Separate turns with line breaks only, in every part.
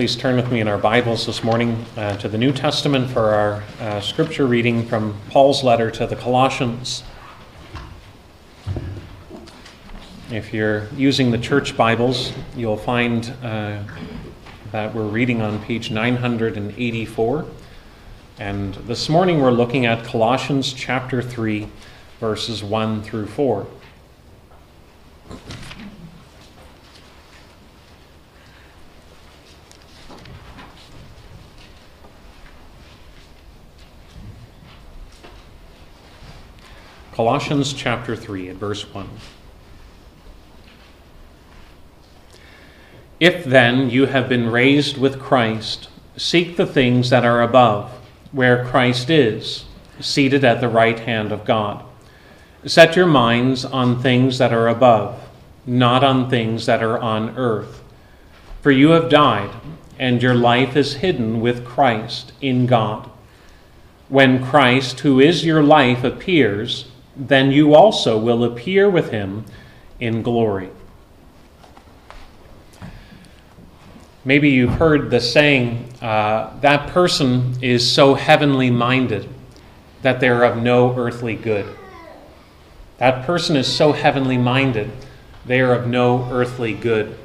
please turn with me in our Bibles this morning uh, to the New Testament for our uh, scripture reading from Paul's letter to the Colossians. If you're using the church Bibles, you'll find uh, that we're reading on page 984. And this morning we're looking at Colossians chapter 3, verses 1 through 4. Colossians chapter 3 at verse 1. If then you have been raised with Christ, seek the things that are above, where Christ is, seated at the right hand of God. Set your minds on things that are above, not on things that are on earth. For you have died, and your life is hidden with Christ in God. When Christ, who is your life, appears, then you also will appear with him in glory. Maybe you've heard the saying, uh, that person is so heavenly minded that they're of no earthly good. That person is so heavenly minded, they are of no earthly good.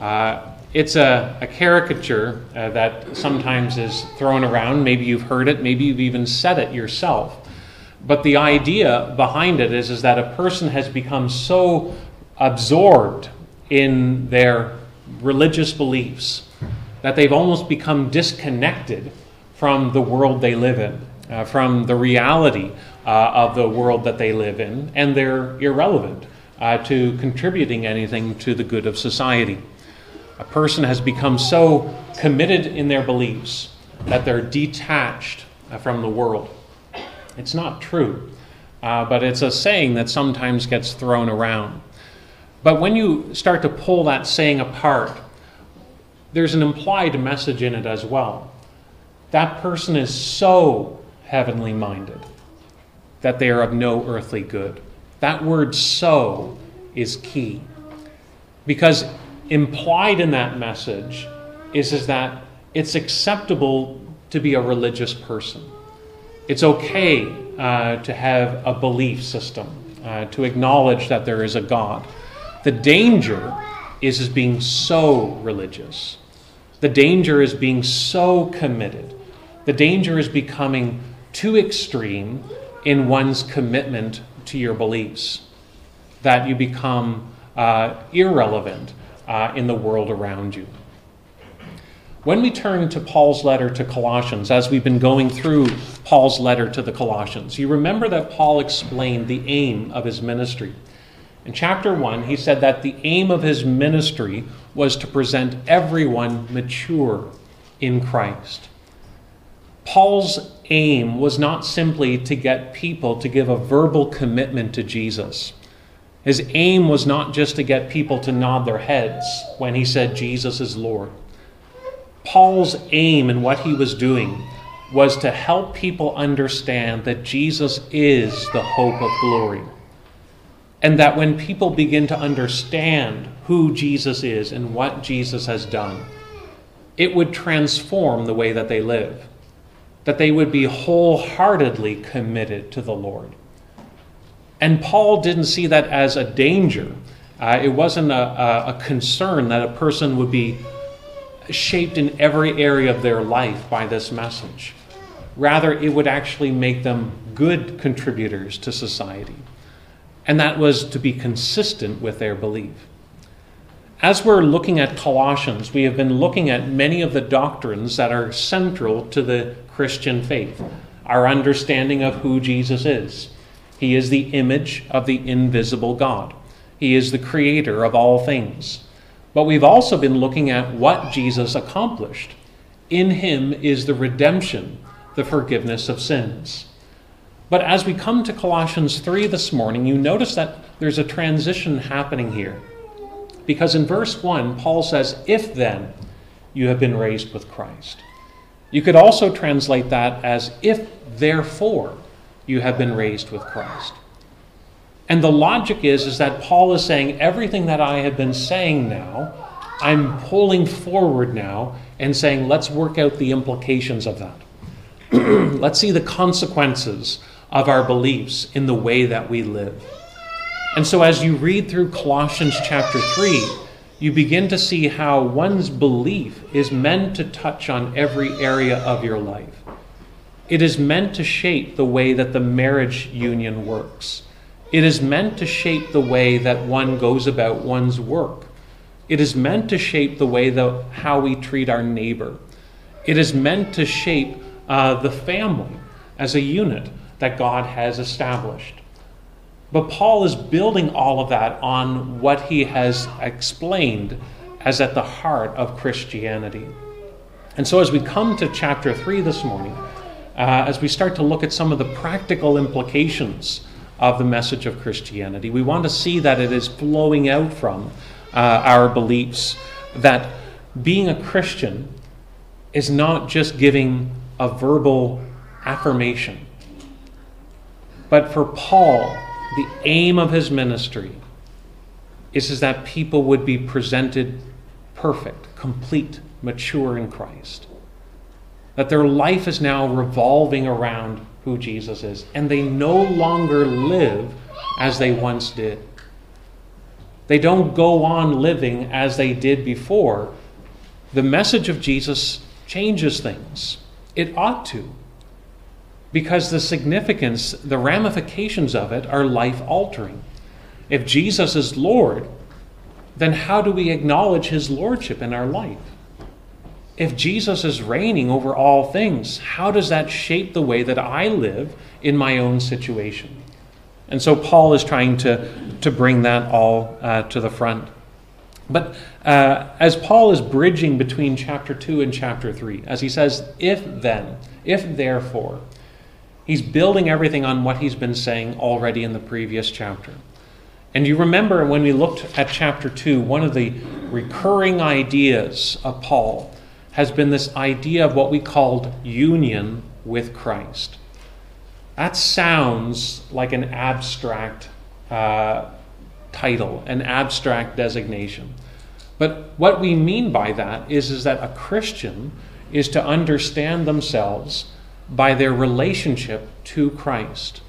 Uh, it's a, a caricature uh, that sometimes is thrown around. Maybe you've heard it, maybe you've even said it yourself. But the idea behind it is, is that a person has become so absorbed in their religious beliefs that they've almost become disconnected from the world they live in, uh, from the reality uh, of the world that they live in, and they're irrelevant uh, to contributing anything to the good of society. A person has become so committed in their beliefs that they're detached uh, from the world. It's not true, uh, but it's a saying that sometimes gets thrown around. But when you start to pull that saying apart, there's an implied message in it as well. That person is so heavenly minded that they are of no earthly good. That word so is key. Because implied in that message is, is that it's acceptable to be a religious person. It's okay uh, to have a belief system, uh, to acknowledge that there is a God. The danger is, is being so religious. The danger is being so committed. The danger is becoming too extreme in one's commitment to your beliefs that you become uh, irrelevant uh, in the world around you. When we turn to Paul's letter to Colossians, as we've been going through Paul's letter to the Colossians, you remember that Paul explained the aim of his ministry. In chapter 1, he said that the aim of his ministry was to present everyone mature in Christ. Paul's aim was not simply to get people to give a verbal commitment to Jesus. His aim was not just to get people to nod their heads when he said Jesus is Lord. Paul's aim in what he was doing was to help people understand that Jesus is the hope of glory. And that when people begin to understand who Jesus is and what Jesus has done, it would transform the way that they live. That they would be wholeheartedly committed to the Lord. And Paul didn't see that as a danger. Uh, it wasn't a, a, a concern that a person would be shaped in every area of their life by this message. Rather, it would actually make them good contributors to society. And that was to be consistent with their belief. As we're looking at Colossians, we have been looking at many of the doctrines that are central to the Christian faith. Our understanding of who Jesus is. He is the image of the invisible God, He is the creator of all things. But we've also been looking at what Jesus accomplished. In him is the redemption, the forgiveness of sins. But as we come to Colossians 3 this morning, you notice that there's a transition happening here. Because in verse 1, Paul says, If then you have been raised with Christ. You could also translate that as, If therefore you have been raised with Christ. And the logic is, is that Paul is saying everything that I have been saying now I'm pulling forward now and saying, let's work out the implications of that. let's see the consequences of our beliefs in the way that we live. And so, as you read through Colossians chapter 3, you begin to see how one's belief is meant to touch on every area of your life. It is meant to shape the way that the marriage union works. It is meant to shape the way that one goes about one's work. It is meant to shape the way that how we treat our neighbor. It is meant to shape uh, the family as a unit that God has established. But Paul is building all of that on what he has explained as at the heart of Christianity. And so, as we come to chapter 3 this morning, uh, as we start to look at some of the practical implications of the message of Christianity, we want to see that it is flowing out from uh, our beliefs, that being a Christian is not just giving a verbal affirmation. But for Paul, the aim of his ministry is, is that people would be presented perfect, complete, mature in Christ. That their life is now revolving around who Jesus is, and they no longer live as they once did. They don't go on living as they did before. The message of Jesus changes things. It ought to because the significance, the ramifications of it are life altering. If Jesus is Lord, then how do we acknowledge his lordship in our life? If Jesus is reigning over all things, how does that shape the way that I live in my own situation? And so Paul is trying to, to bring that all uh, to the front. But uh, as Paul is bridging between chapter 2 and chapter 3, as he says, if then, if therefore, He's building everything on what he's been saying already in the previous chapter. And you remember when we looked at chapter 2, one of the recurring ideas of Paul has been this idea of what we called union with Christ. That sounds like an abstract uh, title, an abstract designation. But what we mean by that is, is that a Christian is to understand themselves by their relationship to Christ.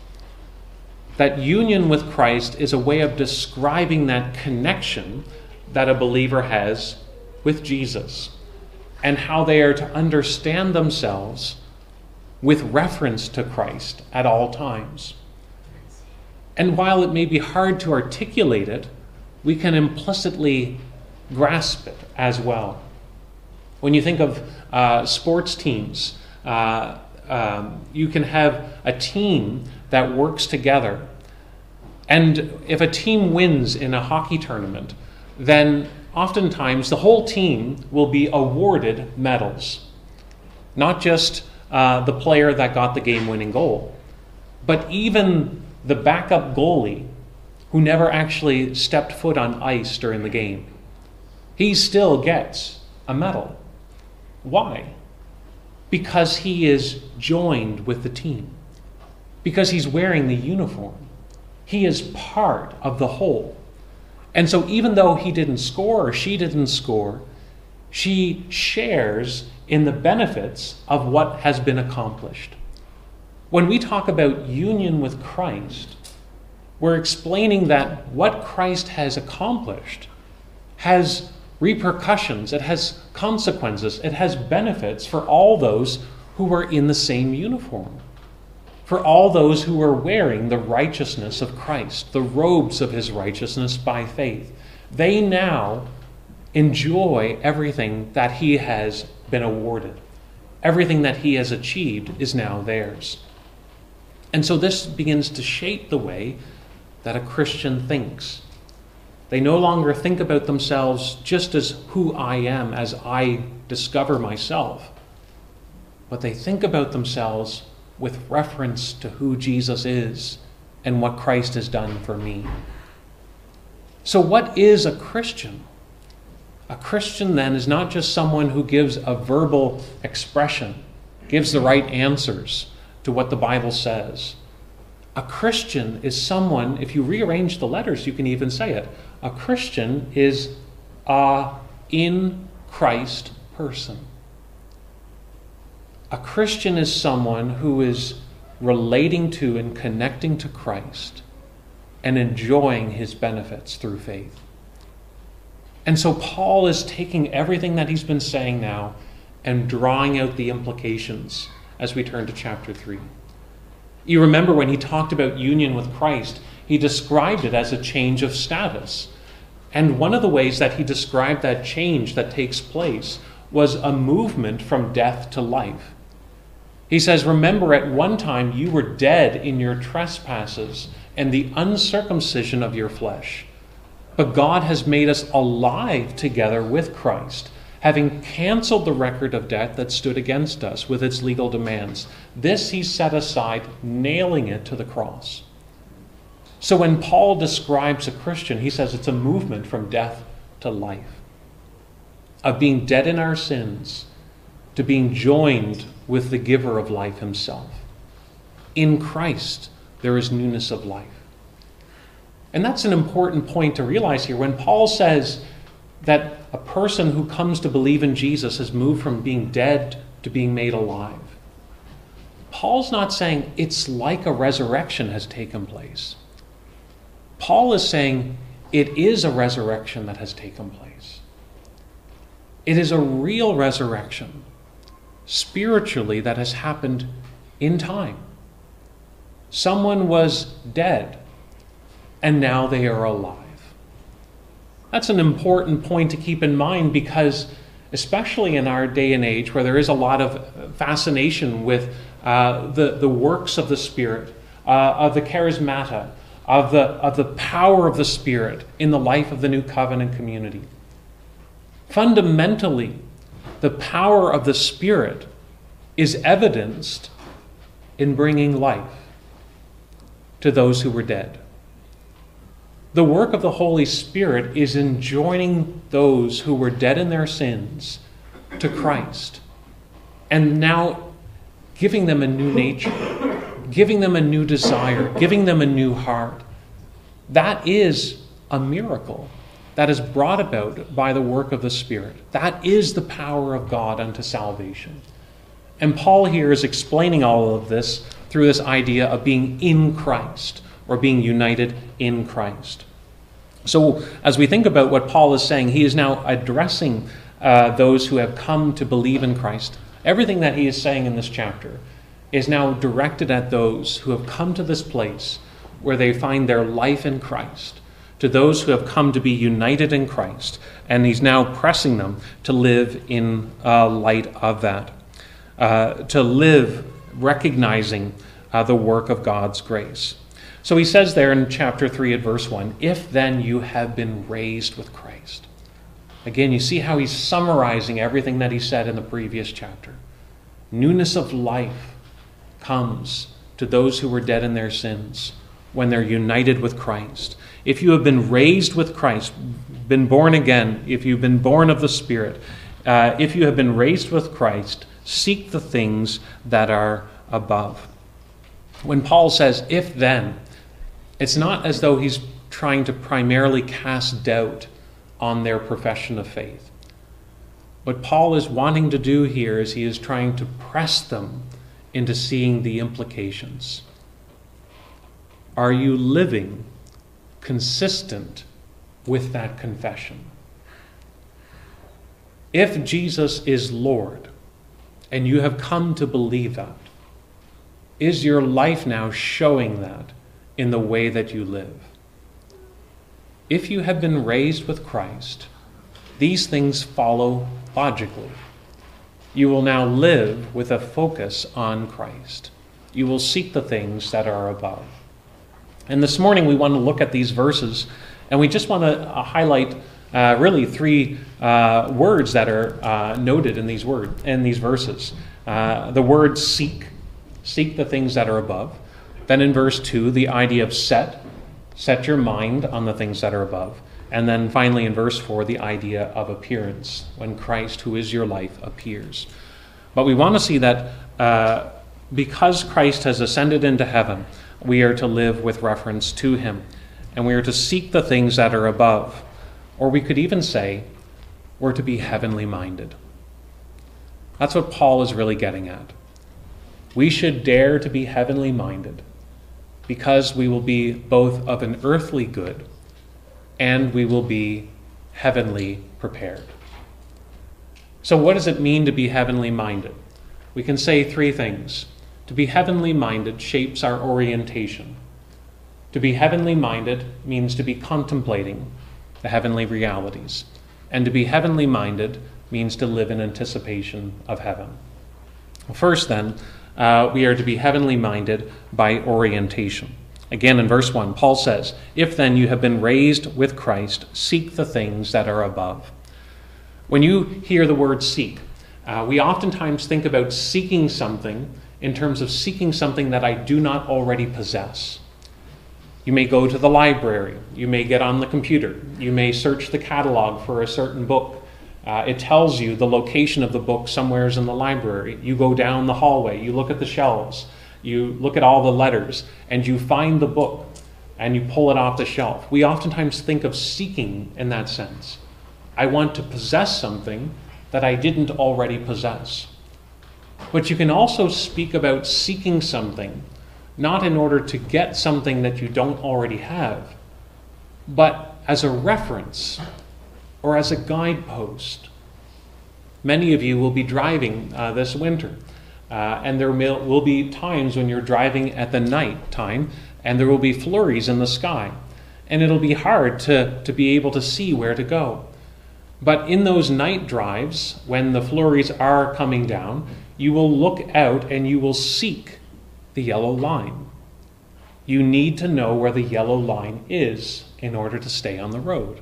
That union with Christ is a way of describing that connection that a believer has with Jesus and how they are to understand themselves with reference to Christ at all times. And while it may be hard to articulate it, we can implicitly grasp it as well. When you think of uh, sports teams, uh, um, you can have a team that works together. And if a team wins in a hockey tournament, then oftentimes the whole team will be awarded medals. Not just uh, the player that got the game winning goal, but even the backup goalie who never actually stepped foot on ice during the game. He still gets a medal. Why? because he is joined with the team, because he's wearing the uniform. He is part of the whole. And so, even though he didn't score or she didn't score, she shares in the benefits of what has been accomplished. When we talk about union with Christ, we're explaining that what Christ has accomplished has repercussions, it has consequences, it has benefits for all those who are in the same uniform. For all those who are wearing the righteousness of Christ, the robes of his righteousness by faith. They now enjoy everything that he has been awarded. Everything that he has achieved is now theirs. And so this begins to shape the way that a Christian thinks. They no longer think about themselves just as who I am as I discover myself, but they think about themselves with reference to who Jesus is and what Christ has done for me. So, what is a Christian? A Christian then is not just someone who gives a verbal expression, gives the right answers to what the Bible says. A Christian is someone, if you rearrange the letters, you can even say it, a Christian is a in Christ person. A Christian is someone who is relating to and connecting to Christ and enjoying his benefits through faith. And so Paul is taking everything that he's been saying now and drawing out the implications as we turn to chapter 3. You remember when he talked about union with Christ, he described it as a change of status. And one of the ways that he described that change that takes place was a movement from death to life. He says, Remember, at one time you were dead in your trespasses and the uncircumcision of your flesh. But God has made us alive together with Christ, having canceled the record of debt that stood against us with its legal demands. This he set aside, nailing it to the cross. So when Paul describes a Christian, he says it's a movement from death to life, of being dead in our sins to being joined with the giver of life himself. In Christ, there is newness of life. And that's an important point to realize here. When Paul says that a person who comes to believe in Jesus has moved from being dead to being made alive, Paul's not saying it's like a resurrection has taken place. Paul is saying it is a resurrection that has taken place. It is a real resurrection spiritually that has happened in time. Someone was dead and now they are alive. That's an important point to keep in mind because, especially in our day and age where there is a lot of fascination with uh, the, the works of the Spirit, uh, of the charismata, of the, of the power of the Spirit in the life of the New Covenant community. Fundamentally, the power of the Spirit is evidenced in bringing life to those who were dead. The work of the Holy Spirit is in joining those who were dead in their sins to Christ and now giving them a new nature, giving them a new desire, giving them a new heart. That is a miracle that is brought about by the work of the Spirit. That is the power of God unto salvation. And Paul here is explaining all of this through this idea of being in Christ or being united in Christ. So, as we think about what Paul is saying, he is now addressing uh, those who have come to believe in Christ. Everything that he is saying in this chapter is now directed at those who have come to this place where they find their life in Christ, to those who have come to be united in Christ. And he's now pressing them to live in uh, light of that, uh, to live recognizing uh, the work of God's grace. So he says there in chapter 3 at verse 1 If then you have been raised with Christ. Again, you see how he's summarizing everything that he said in the previous chapter. Newness of life comes to those who were dead in their sins when they're united with Christ. If you have been raised with Christ, been born again, if you've been born of the Spirit, uh, if you have been raised with Christ, seek the things that are above. When Paul says, if then, it's not as though he's trying to primarily cast doubt on their profession of faith. What Paul is wanting to do here is he is trying to press them into seeing the implications. Are you living consistent with that confession? If Jesus is Lord and you have come to believe that, is your life now showing that in the way that you live. If you have been raised with Christ, these things follow logically. You will now live with a focus on Christ. You will seek the things that are above. And this morning we want to look at these verses, and we just want to uh, highlight uh, really three uh, words that are uh, noted in these word in these verses. Uh, the word "seek," seek the things that are above. Then in verse 2, the idea of set, set your mind on the things that are above. And then finally in verse 4, the idea of appearance, when Christ, who is your life, appears. But we want to see that uh, because Christ has ascended into heaven, we are to live with reference to him. And we are to seek the things that are above. Or we could even say, we're to be heavenly minded. That's what Paul is really getting at. We should dare to be heavenly minded because we will be both of an earthly good and we will be heavenly prepared. So, what does it mean to be heavenly minded? We can say three things. To be heavenly minded shapes our orientation. To be heavenly minded means to be contemplating the heavenly realities. And to be heavenly minded means to live in anticipation of heaven. First, then, uh, we are to be heavenly minded by orientation. Again, in verse 1, Paul says, If then you have been raised with Christ, seek the things that are above. When you hear the word seek, uh, we oftentimes think about seeking something in terms of seeking something that I do not already possess. You may go to the library, you may get on the computer, you may search the catalog for a certain book. Uh, it tells you the location of the book somewheres in the library. You go down the hallway, you look at the shelves, you look at all the letters, and you find the book and you pull it off the shelf. We oftentimes think of seeking in that sense. I want to possess something that I didn't already possess. But you can also speak about seeking something, not in order to get something that you don't already have, but as a reference or as a guidepost. Many of you will be driving uh, this winter, uh, and there will be times when you're driving at the night time, and there will be flurries in the sky, and it'll be hard to, to be able to see where to go. But in those night drives, when the flurries are coming down, you will look out and you will seek the yellow line. You need to know where the yellow line is in order to stay on the road.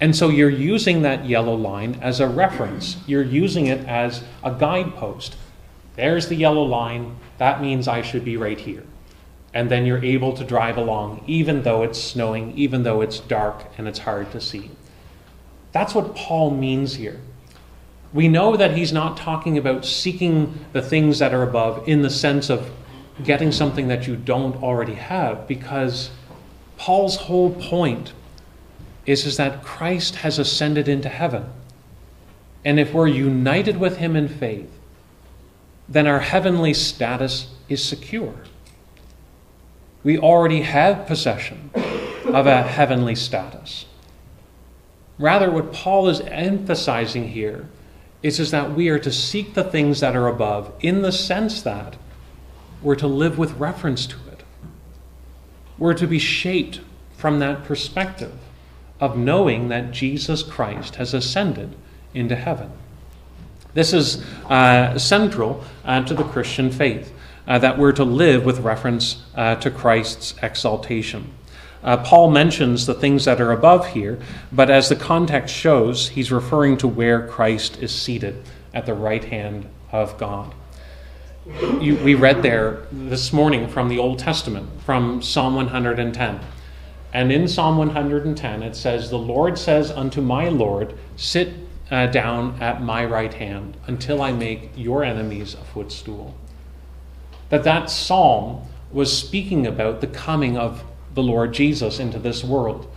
And so you're using that yellow line as a reference. You're using it as a guidepost. There's the yellow line. That means I should be right here. And then you're able to drive along, even though it's snowing, even though it's dark and it's hard to see. That's what Paul means here. We know that he's not talking about seeking the things that are above in the sense of getting something that you don't already have, because Paul's whole point is, is that Christ has ascended into heaven. And if we're united with him in faith, then our heavenly status is secure. We already have possession of a heavenly status. Rather, what Paul is emphasizing here is, is that we are to seek the things that are above in the sense that we're to live with reference to it. We're to be shaped from that perspective of knowing that Jesus Christ has ascended into heaven. This is uh, central uh, to the Christian faith, uh, that we're to live with reference uh, to Christ's exaltation. Uh, Paul mentions the things that are above here, but as the context shows, he's referring to where Christ is seated at the right hand of God. You, we read there this morning from the Old Testament, from Psalm 110. And in Psalm 110, it says, The Lord says unto my Lord, Sit uh, down at my right hand until I make your enemies a footstool. That that psalm was speaking about the coming of the Lord Jesus into this world,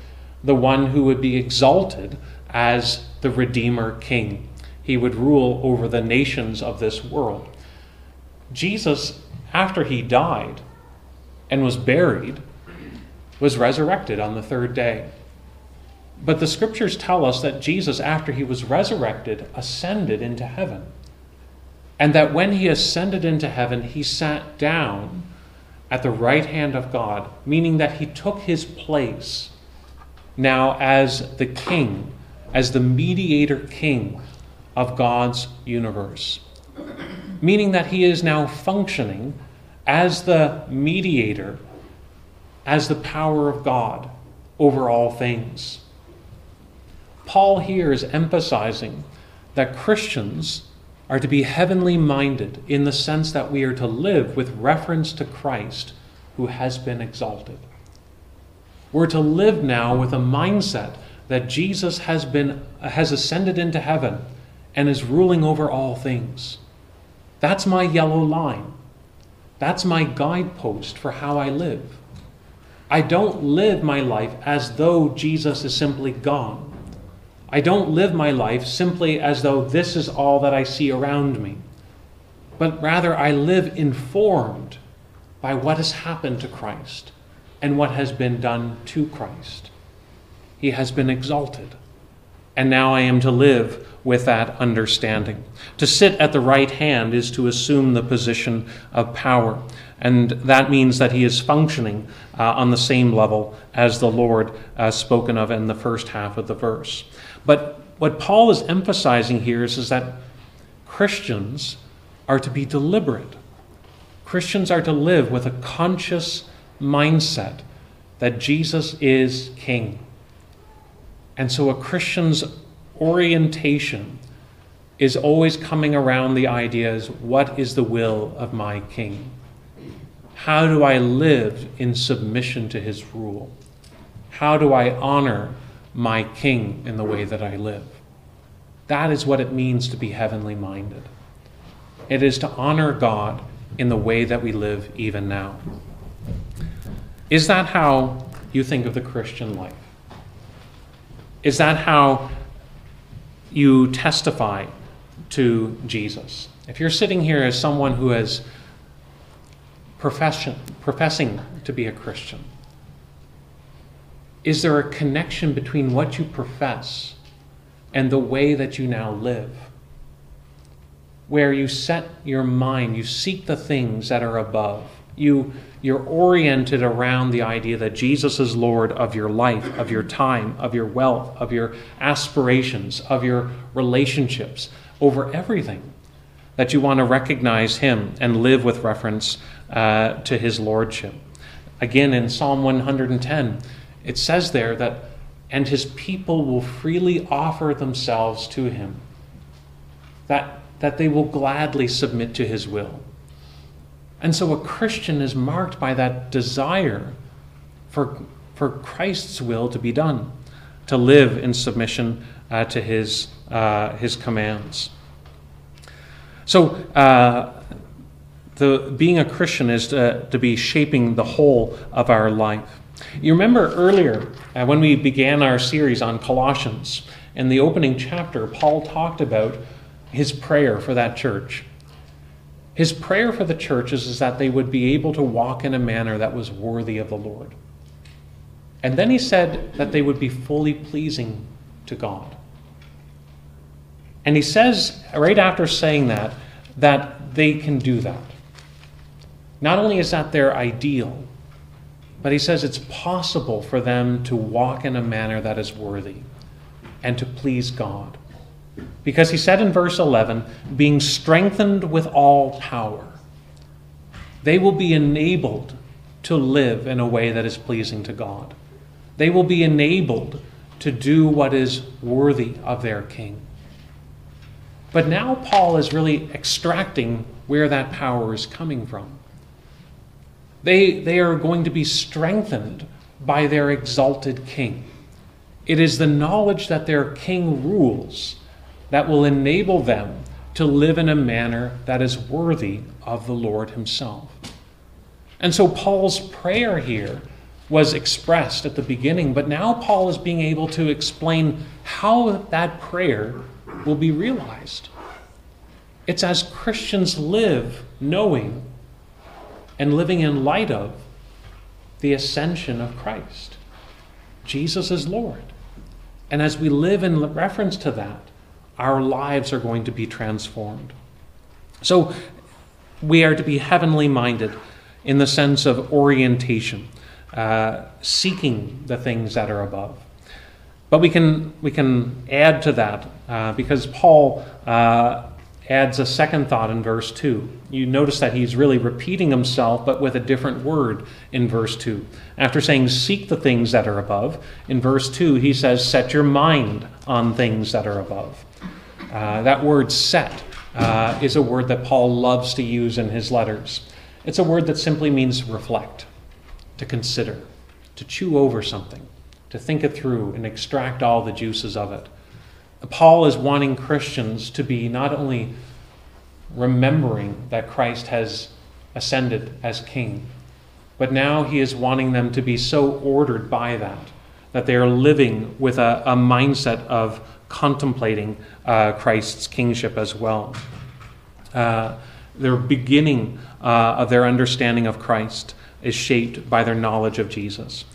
the one who would be exalted as the Redeemer King. He would rule over the nations of this world. Jesus, after he died and was buried, was resurrected on the third day. But the scriptures tell us that Jesus, after he was resurrected, ascended into heaven. And that when he ascended into heaven, he sat down at the right hand of God, meaning that he took his place now as the king, as the mediator king of God's universe. Meaning that he is now functioning as the mediator, as the power of God over all things. Paul here is emphasizing that Christians are to be heavenly minded in the sense that we are to live with reference to Christ who has been exalted. We're to live now with a mindset that Jesus has been has ascended into heaven and is ruling over all things. That's my yellow line. That's my guidepost for how I live. I don't live my life as though Jesus is simply gone. I don't live my life simply as though this is all that I see around me, but rather I live informed by what has happened to Christ and what has been done to Christ. He has been exalted. And now I am to live with that understanding. To sit at the right hand is to assume the position of power. And that means that he is functioning uh, on the same level as the Lord uh, spoken of in the first half of the verse. But what Paul is emphasizing here is, is that Christians are to be deliberate. Christians are to live with a conscious mindset that Jesus is King. And so a Christian's orientation is always coming around the ideas what is the will of my King? How do I live in submission to his rule? How do I honor my King in the way that I live? That is what it means to be heavenly minded. It is to honor God in the way that we live even now. Is that how you think of the Christian life? Is that how you testify to Jesus? If you're sitting here as someone who is profession, professing to be a Christian, is there a connection between what you profess and the way that you now live? Where you set your mind, you seek the things that are above. You you're oriented around the idea that Jesus is Lord of your life, of your time, of your wealth, of your aspirations, of your relationships, over everything. That you want to recognize Him and live with reference uh, to His Lordship. Again, in Psalm 110, it says there that, and His people will freely offer themselves to Him, that, that they will gladly submit to His will. And so a Christian is marked by that desire for, for Christ's will to be done, to live in submission uh, to his, uh, his commands. So, uh, the, being a Christian is to, to be shaping the whole of our life. You remember earlier uh, when we began our series on Colossians, in the opening chapter, Paul talked about his prayer for that church. His prayer for the churches is that they would be able to walk in a manner that was worthy of the Lord. And then he said that they would be fully pleasing to God. And he says, right after saying that, that they can do that. Not only is that their ideal, but he says it's possible for them to walk in a manner that is worthy and to please God. Because he said in verse 11, being strengthened with all power, they will be enabled to live in a way that is pleasing to God. They will be enabled to do what is worthy of their king. But now Paul is really extracting where that power is coming from. They, they are going to be strengthened by their exalted king. It is the knowledge that their king rules that will enable them to live in a manner that is worthy of the Lord Himself. And so Paul's prayer here was expressed at the beginning, but now Paul is being able to explain how that prayer will be realized. It's as Christians live knowing and living in light of the ascension of Christ. Jesus is Lord. And as we live in reference to that, our lives are going to be transformed. So we are to be heavenly minded in the sense of orientation, uh, seeking the things that are above. But we can, we can add to that uh, because Paul uh, adds a second thought in verse 2. You notice that he's really repeating himself, but with a different word in verse 2. After saying, Seek the things that are above, in verse 2, he says, Set your mind on things that are above. Uh, that word set uh, is a word that Paul loves to use in his letters. It's a word that simply means reflect, to consider, to chew over something, to think it through and extract all the juices of it. Paul is wanting Christians to be not only remembering that Christ has ascended as king, but now he is wanting them to be so ordered by that that they are living with a, a mindset of contemplating uh, Christ's kingship as well. Uh, their beginning uh, of their understanding of Christ is shaped by their knowledge of Jesus.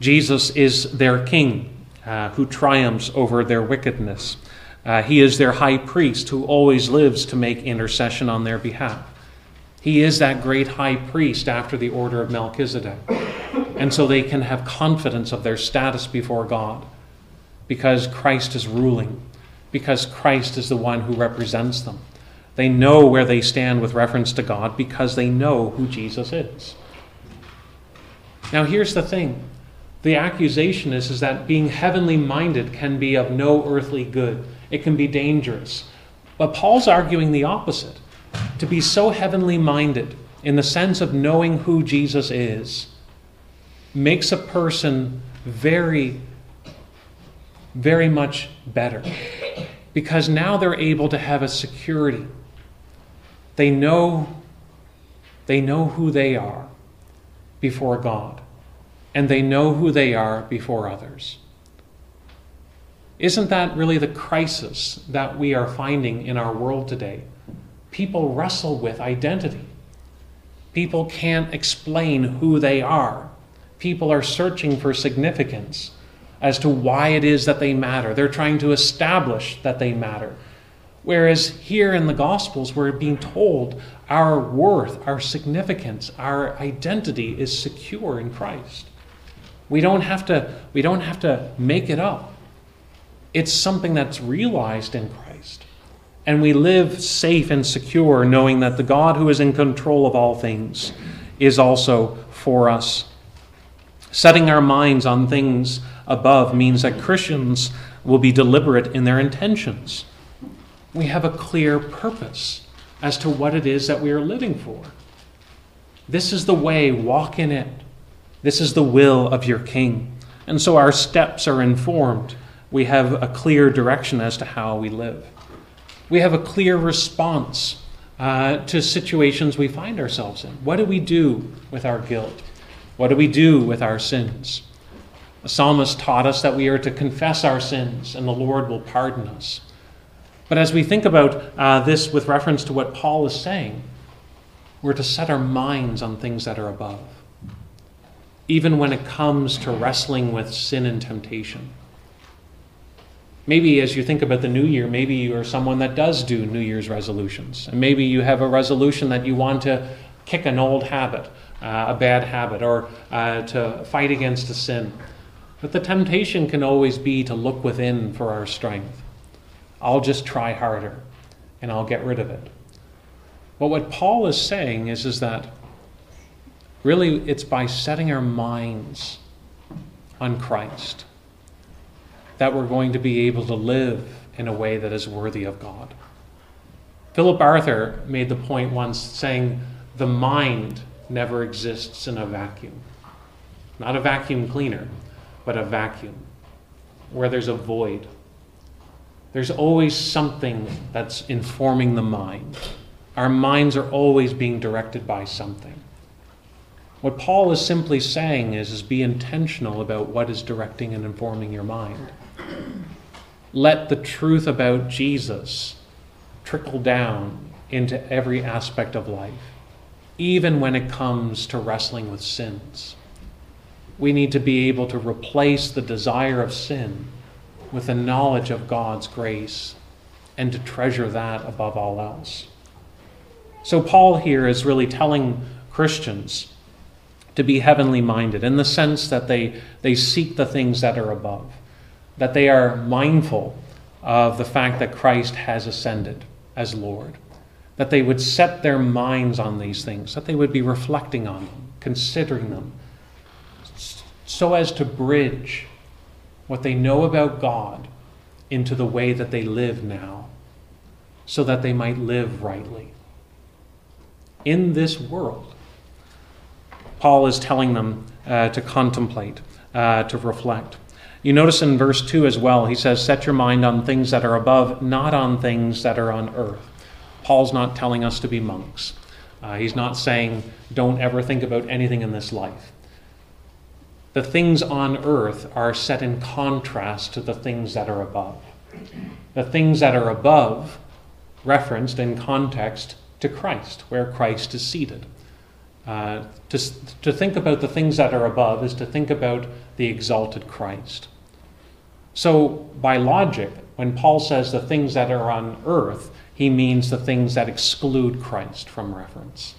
Jesus is their king uh, who triumphs over their wickedness. Uh, he is their high priest who always lives to make intercession on their behalf. He is that great high priest after the order of Melchizedek. And so they can have confidence of their status before God because Christ is ruling, because Christ is the one who represents them. They know where they stand with reference to God because they know who Jesus is. Now, here's the thing the accusation is, is that being heavenly minded can be of no earthly good, it can be dangerous. But Paul's arguing the opposite. To be so heavenly minded, in the sense of knowing who Jesus is, makes a person very, very much better. Because now they're able to have a security. They know, they know who they are before God, and they know who they are before others. Isn't that really the crisis that we are finding in our world today? People wrestle with identity. People can't explain who they are. People are searching for significance as to why it is that they matter. They're trying to establish that they matter. Whereas here in the Gospels, we're being told our worth, our significance, our identity is secure in Christ. We don't have to, we don't have to make it up. It's something that's realized in Christ. And we live safe and secure knowing that the God who is in control of all things is also for us. Setting our minds on things above means that Christians will be deliberate in their intentions. We have a clear purpose as to what it is that we are living for. This is the way, walk in it. This is the will of your King. And so our steps are informed. We have a clear direction as to how we live. We have a clear response uh, to situations we find ourselves in. What do we do with our guilt? What do we do with our sins? The psalmist taught us that we are to confess our sins and the Lord will pardon us. But as we think about uh, this with reference to what Paul is saying, we're to set our minds on things that are above, even when it comes to wrestling with sin and temptation. Maybe as you think about the new year, maybe you are someone that does do New Year's resolutions. And maybe you have a resolution that you want to kick an old habit, uh, a bad habit, or uh, to fight against a sin. But the temptation can always be to look within for our strength. I'll just try harder and I'll get rid of it. But what Paul is saying is, is that really it's by setting our minds on Christ that we're going to be able to live in a way that is worthy of God. Philip Arthur made the point once saying, the mind never exists in a vacuum. Not a vacuum cleaner, but a vacuum where there's a void. There's always something that's informing the mind. Our minds are always being directed by something. What Paul is simply saying is, is be intentional about what is directing and informing your mind. Let the truth about Jesus trickle down into every aspect of life, even when it comes to wrestling with sins. We need to be able to replace the desire of sin with the knowledge of God's grace and to treasure that above all else. So, Paul here is really telling Christians to be heavenly minded in the sense that they, they seek the things that are above that they are mindful of the fact that Christ has ascended as Lord, that they would set their minds on these things, that they would be reflecting on them, considering them, so as to bridge what they know about God into the way that they live now, so that they might live rightly. In this world, Paul is telling them uh, to contemplate, uh, to reflect. You notice in verse 2 as well, he says, Set your mind on things that are above, not on things that are on earth. Paul's not telling us to be monks. Uh, he's not saying, Don't ever think about anything in this life. The things on earth are set in contrast to the things that are above. The things that are above, referenced in context to Christ, where Christ is seated. Uh, to, to think about the things that are above is to think about the exalted Christ. So, by logic, when Paul says the things that are on earth, he means the things that exclude Christ from reference.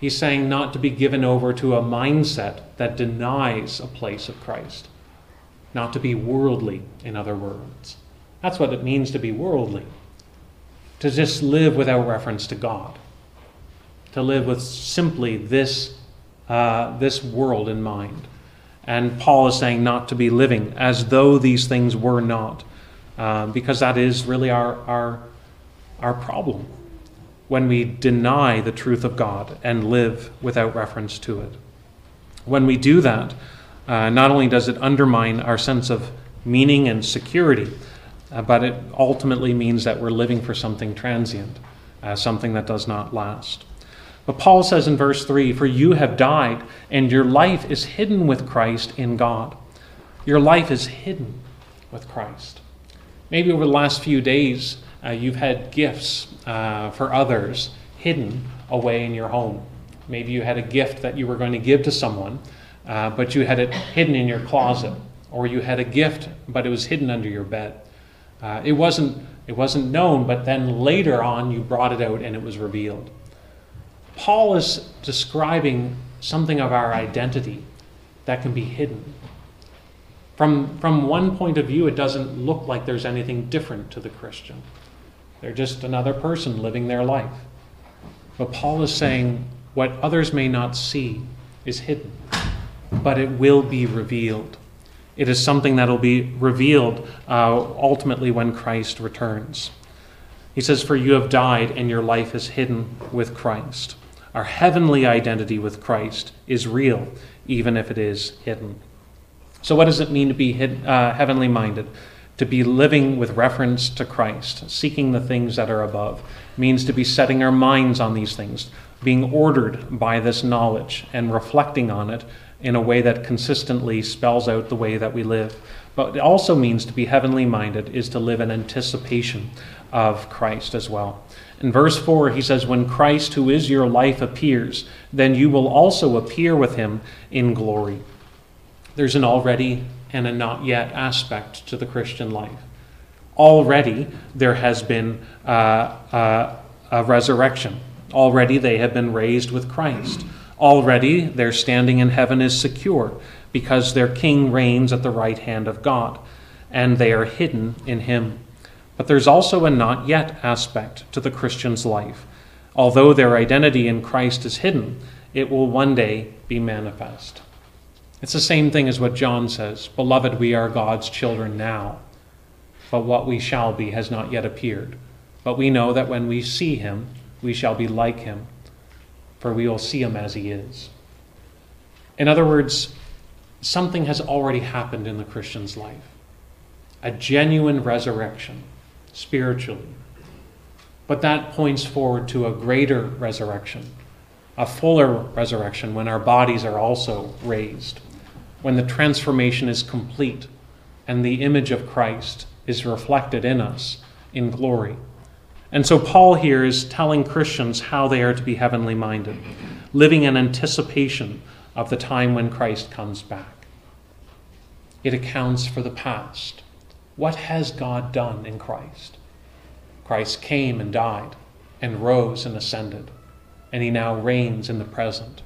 He's saying not to be given over to a mindset that denies a place of Christ, not to be worldly, in other words. That's what it means to be worldly, to just live without reference to God, to live with simply this, uh, this world in mind. And Paul is saying not to be living as though these things were not, uh, because that is really our, our, our problem when we deny the truth of God and live without reference to it. When we do that, uh, not only does it undermine our sense of meaning and security, uh, but it ultimately means that we're living for something transient, uh, something that does not last. But Paul says in verse 3 For you have died, and your life is hidden with Christ in God. Your life is hidden with Christ. Maybe over the last few days, uh, you've had gifts uh, for others hidden away in your home. Maybe you had a gift that you were going to give to someone, uh, but you had it hidden in your closet, or you had a gift, but it was hidden under your bed. Uh, it wasn't it wasn't known, but then later on you brought it out and it was revealed. Paul is describing something of our identity that can be hidden. From, from one point of view, it doesn't look like there's anything different to the Christian. They're just another person living their life. But Paul is saying what others may not see is hidden, but it will be revealed. It is something that will be revealed uh, ultimately when Christ returns. He says, For you have died, and your life is hidden with Christ. Our heavenly identity with Christ is real, even if it is hidden. So, what does it mean to be hid, uh, heavenly minded? To be living with reference to Christ, seeking the things that are above, means to be setting our minds on these things, being ordered by this knowledge, and reflecting on it in a way that consistently spells out the way that we live. But it also means to be heavenly minded is to live in anticipation of Christ as well. In verse 4, he says, When Christ, who is your life, appears, then you will also appear with him in glory. There's an already and a not yet aspect to the Christian life. Already there has been uh, uh, a resurrection. Already they have been raised with Christ. Already their standing in heaven is secure because their king reigns at the right hand of God, and they are hidden in him. But there's also a not yet aspect to the Christian's life. Although their identity in Christ is hidden, it will one day be manifest. It's the same thing as what John says Beloved, we are God's children now, but what we shall be has not yet appeared. But we know that when we see him, we shall be like him, for we will see him as he is. In other words, something has already happened in the Christian's life a genuine resurrection spiritually. But that points forward to a greater resurrection, a fuller resurrection when our bodies are also raised, when the transformation is complete and the image of Christ is reflected in us in glory. And so Paul here is telling Christians how they are to be heavenly minded, living in anticipation of the time when Christ comes back. It accounts for the past what has God done in Christ? Christ came and died and rose and ascended, and he now reigns in the present.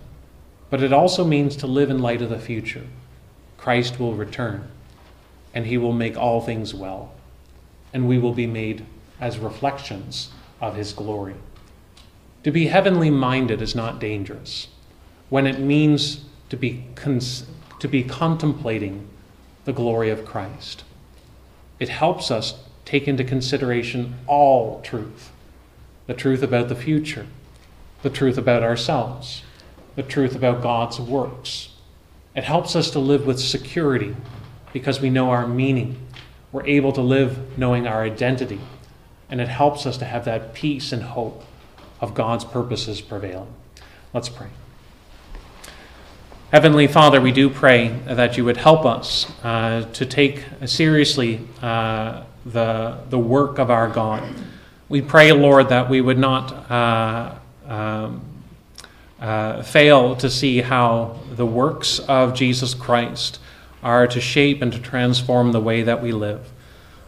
But it also means to live in light of the future. Christ will return, and he will make all things well, and we will be made as reflections of his glory. To be heavenly minded is not dangerous when it means to be, cons- to be contemplating the glory of Christ. It helps us take into consideration all truth the truth about the future, the truth about ourselves, the truth about God's works. It helps us to live with security because we know our meaning. We're able to live knowing our identity. And it helps us to have that peace and hope of God's purposes prevailing. Let's pray. Heavenly Father, we do pray that you would help us uh, to take seriously uh, the, the work of our God. We pray, Lord, that we would not uh, um, uh, fail to see how the works of Jesus Christ are to shape and to transform the way that we live.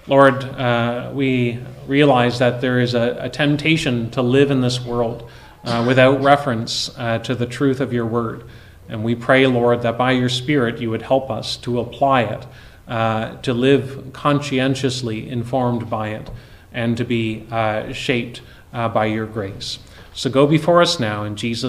Lord, uh, we realize that there is a, a, temptation to live in this world uh, without reference to the truth of your word. And we pray, Lord, that by your Spirit you would help us to apply it, uh, to live conscientiously informed by it, and to be uh, shaped uh, by your grace. So go before us now in Jesus'